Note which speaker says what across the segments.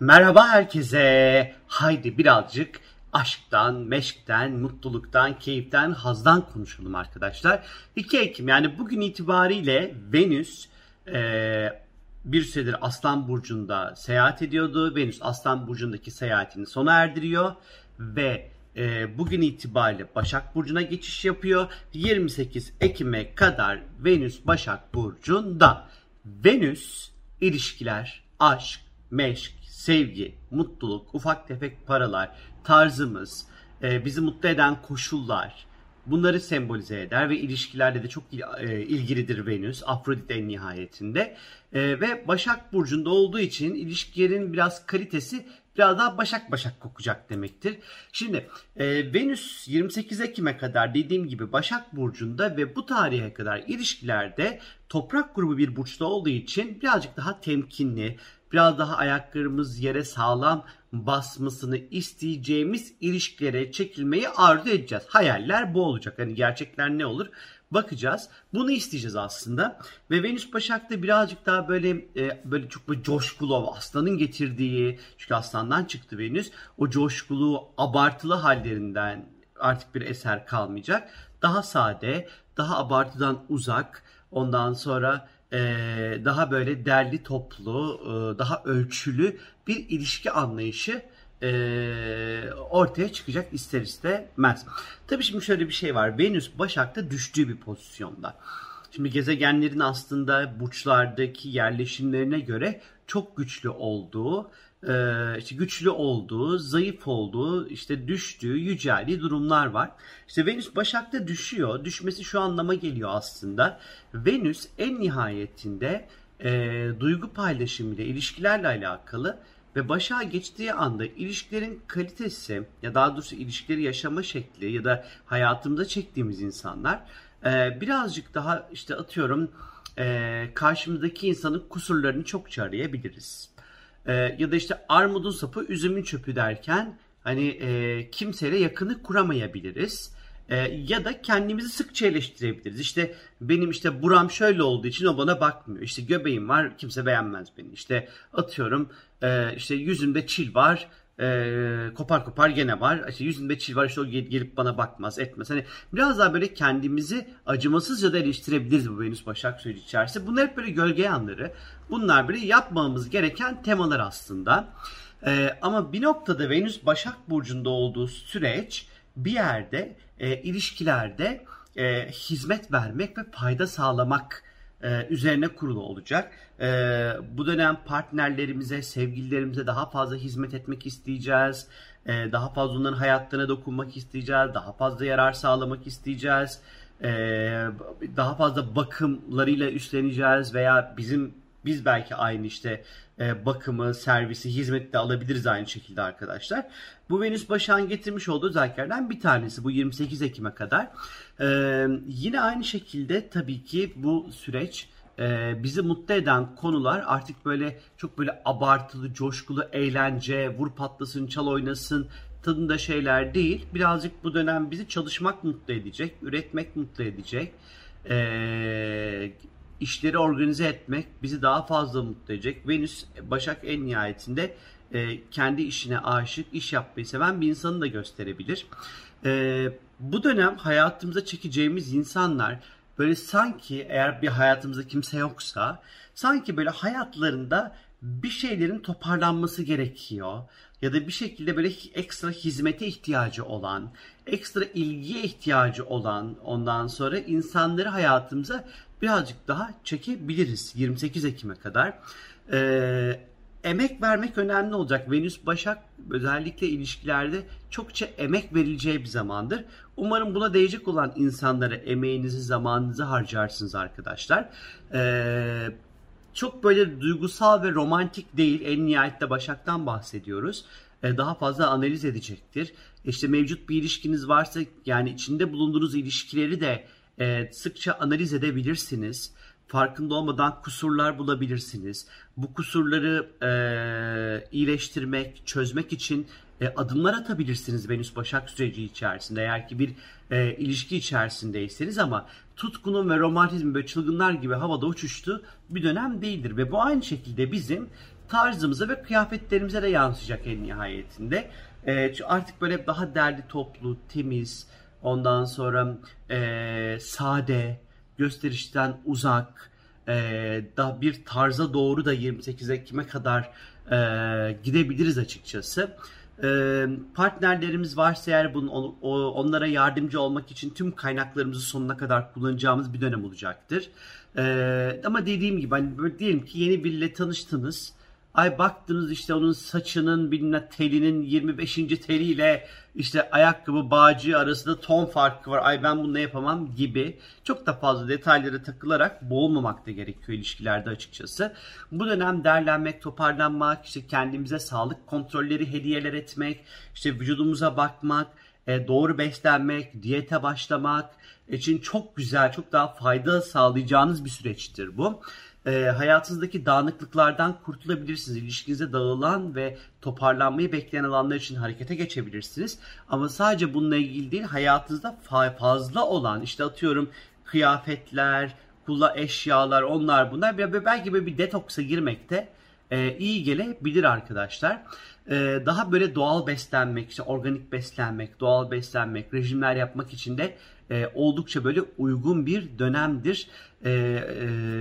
Speaker 1: Merhaba herkese. Haydi birazcık aşktan, meşkten, mutluluktan, keyiften, hazdan konuşalım arkadaşlar. 2 Ekim yani bugün itibariyle Venüs e, bir süredir Aslan Burcu'nda seyahat ediyordu. Venüs Aslan Burcu'ndaki seyahatini sona erdiriyor ve e, bugün itibariyle Başak Burcu'na geçiş yapıyor. 28 Ekim'e kadar Venüs Başak Burcu'nda. Venüs ilişkiler, aşk, meşk, sevgi, mutluluk, ufak tefek paralar, tarzımız, e, bizi mutlu eden koşullar bunları sembolize eder ve ilişkilerle de çok e, ilgilidir Venüs, Afrodit en nihayetinde. E, ve Başak Burcu'nda olduğu için ilişkilerin biraz kalitesi biraz daha başak başak kokacak demektir. Şimdi e, Venüs 28 Ekim'e kadar dediğim gibi Başak Burcu'nda ve bu tarihe kadar ilişkilerde toprak grubu bir burçta olduğu için birazcık daha temkinli, biraz daha ayaklarımız yere sağlam basmasını isteyeceğimiz ilişkilere çekilmeyi arzu edeceğiz. Hayaller bu olacak. Hani gerçekler ne olur? Bakacağız. Bunu isteyeceğiz aslında. Ve Venüs Başak'ta birazcık daha böyle e, böyle çok böyle coşkulu aslanın getirdiği çünkü aslandan çıktı Venüs. O coşkulu abartılı hallerinden artık bir eser kalmayacak. Daha sade, daha abartıdan uzak. Ondan sonra daha böyle derli toplu, e, daha ölçülü bir ilişki anlayışı e, ortaya çıkacak ister istemez. Tabii şimdi şöyle bir şey var. Venüs Başak'ta düştüğü bir pozisyonda. Şimdi gezegenlerin aslında burçlardaki yerleşimlerine göre çok güçlü olduğu, işte güçlü olduğu, zayıf olduğu, işte düştüğü, yüceldiği durumlar var. İşte Venüs Başak'ta düşüyor. Düşmesi şu anlama geliyor aslında. Venüs en nihayetinde e, duygu paylaşımıyla, ilişkilerle alakalı ve Başak'a geçtiği anda ilişkilerin kalitesi ya daha doğrusu ilişkileri yaşama şekli ya da hayatımda çektiğimiz insanlar e, birazcık daha işte atıyorum e, karşımızdaki insanın kusurlarını çokça arayabiliriz. E, ya da işte armudun sapı üzümün çöpü derken hani e, kimseyle yakını kuramayabiliriz. E, ya da kendimizi sıkça eleştirebiliriz. İşte benim işte buram şöyle olduğu için o bana bakmıyor. İşte göbeğim var kimse beğenmez beni. İşte atıyorum e, işte yüzümde çil var e, kopar kopar gene var. İşte yüzünde çil var işte o gelip bana bakmaz etmez. Hani biraz daha böyle kendimizi acımasızca da eleştirebiliriz bu Venüs Başak süreci içerisinde. Bunlar hep böyle gölge yanları. Bunlar böyle yapmamamız gereken temalar aslında. E, ama bir noktada Venüs Başak Burcu'nda olduğu süreç bir yerde e, ilişkilerde e, hizmet vermek ve fayda sağlamak e, üzerine kurulu olacak. E, bu dönem partnerlerimize, sevgililerimize daha fazla hizmet etmek isteyeceğiz. E, daha fazla onların hayatlarına dokunmak isteyeceğiz. Daha fazla yarar sağlamak isteyeceğiz. Daha fazla bakımlarıyla üstleneceğiz veya bizim biz belki aynı işte e, bakımı, servisi, hizmeti de alabiliriz aynı şekilde arkadaşlar. Bu Venüs Başak'ın getirmiş olduğu özelliklerden bir tanesi bu 28 Ekim'e kadar. E, yine aynı şekilde tabii ki bu süreç e, bizi mutlu eden konular artık böyle çok böyle abartılı, coşkulu, eğlence, vur patlasın, çal oynasın tadında şeyler değil. Birazcık bu dönem bizi çalışmak mutlu edecek, üretmek mutlu edecek. Ee, işleri organize etmek bizi daha fazla mutlu edecek. Venüs Başak en nihayetinde e, kendi işine aşık, iş yapmayı seven bir insanı da gösterebilir. E, bu dönem hayatımıza çekeceğimiz insanlar böyle sanki eğer bir hayatımızda kimse yoksa sanki böyle hayatlarında bir şeylerin toparlanması gerekiyor ya da bir şekilde böyle ekstra hizmete ihtiyacı olan, ekstra ilgiye ihtiyacı olan ondan sonra insanları hayatımıza birazcık daha çekebiliriz 28 Ekim'e kadar. Ee, emek vermek önemli olacak. Venüs Başak özellikle ilişkilerde çokça emek verileceği bir zamandır. Umarım buna değecek olan insanlara emeğinizi, zamanınızı harcarsınız arkadaşlar. Ee, çok böyle duygusal ve romantik değil. En nihayette Başak'tan bahsediyoruz. Ee, daha fazla analiz edecektir. İşte mevcut bir ilişkiniz varsa yani içinde bulunduğunuz ilişkileri de e, sıkça analiz edebilirsiniz. Farkında olmadan kusurlar bulabilirsiniz. Bu kusurları e, iyileştirmek, çözmek için e, adımlar atabilirsiniz Venüs Başak süreci içerisinde. Eğer ki bir e, ilişki içerisindeyseniz ama tutkunun ve romantizmin böyle çılgınlar gibi havada uçuştu bir dönem değildir. Ve bu aynı şekilde bizim tarzımıza ve kıyafetlerimize de yansıyacak en nihayetinde. E, artık böyle daha derli toplu, temiz, ondan sonra e, sade, gösterişten uzak, e, daha bir tarza doğru da 28 Ekim'e kadar e, gidebiliriz açıkçası. E, partnerlerimiz varsa eğer bunun, o, onlara yardımcı olmak için tüm kaynaklarımızı sonuna kadar kullanacağımız bir dönem olacaktır. E, ama dediğim gibi hani diyelim ki yeni biriyle tanıştınız. Ay baktınız işte onun saçının bilmem telinin 25. teliyle işte ayakkabı bağcığı arasında ton farkı var. Ay ben bunu ne yapamam gibi çok da fazla detaylara takılarak boğulmamak da gerekiyor ilişkilerde açıkçası. Bu dönem derlenmek, toparlanmak, işte kendimize sağlık kontrolleri hediyeler etmek, işte vücudumuza bakmak, e, doğru beslenmek, diyete başlamak için çok güzel, çok daha fayda sağlayacağınız bir süreçtir bu e, hayatınızdaki dağınıklıklardan kurtulabilirsiniz. İlişkinize dağılan ve toparlanmayı bekleyen alanlar için harekete geçebilirsiniz. Ama sadece bununla ilgili değil, hayatınızda fa- fazla olan, işte atıyorum kıyafetler, kula eşyalar, onlar bunlar. Belki böyle bir detoksa girmekte e, iyi gelebilir arkadaşlar. E, daha böyle doğal beslenmek, işte organik beslenmek, doğal beslenmek, rejimler yapmak için de e, oldukça böyle uygun bir dönemdir. E,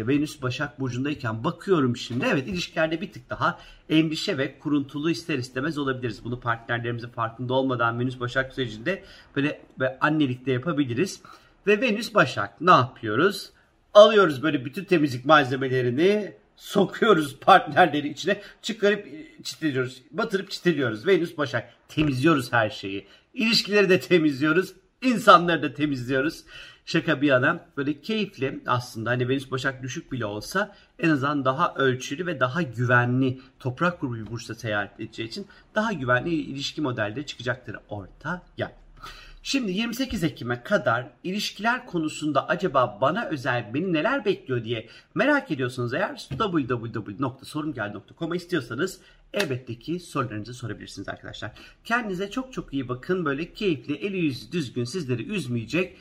Speaker 1: Venüs Başak Burcu'ndayken bakıyorum şimdi. Evet ilişkilerde bir tık daha endişe ve kuruntulu ister istemez olabiliriz. Bunu partnerlerimizin farkında olmadan Venüs Başak sürecinde böyle ve annelikte yapabiliriz. Ve Venüs Başak ne yapıyoruz? Alıyoruz böyle bütün temizlik malzemelerini sokuyoruz partnerleri içine çıkarıp çitiliyoruz. Batırıp çitiliyoruz. Venüs Başak temizliyoruz her şeyi. İlişkileri de temizliyoruz. insanları da temizliyoruz. Şaka bir yana böyle keyifli aslında hani Venüs Başak düşük bile olsa en azından daha ölçülü ve daha güvenli toprak grubu bir burçta seyahat edeceği için daha güvenli ilişki modelleri çıkacaktır ortaya. Şimdi 28 Ekim'e kadar ilişkiler konusunda acaba bana özel beni neler bekliyor diye merak ediyorsanız eğer www.sorumgel.com'a istiyorsanız elbette ki sorularınızı sorabilirsiniz arkadaşlar. Kendinize çok çok iyi bakın. Böyle keyifli, eli yüzü düzgün sizleri üzmeyecek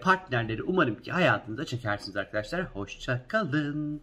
Speaker 1: partnerleri umarım ki hayatınıza çekersiniz arkadaşlar. Hoşça kalın.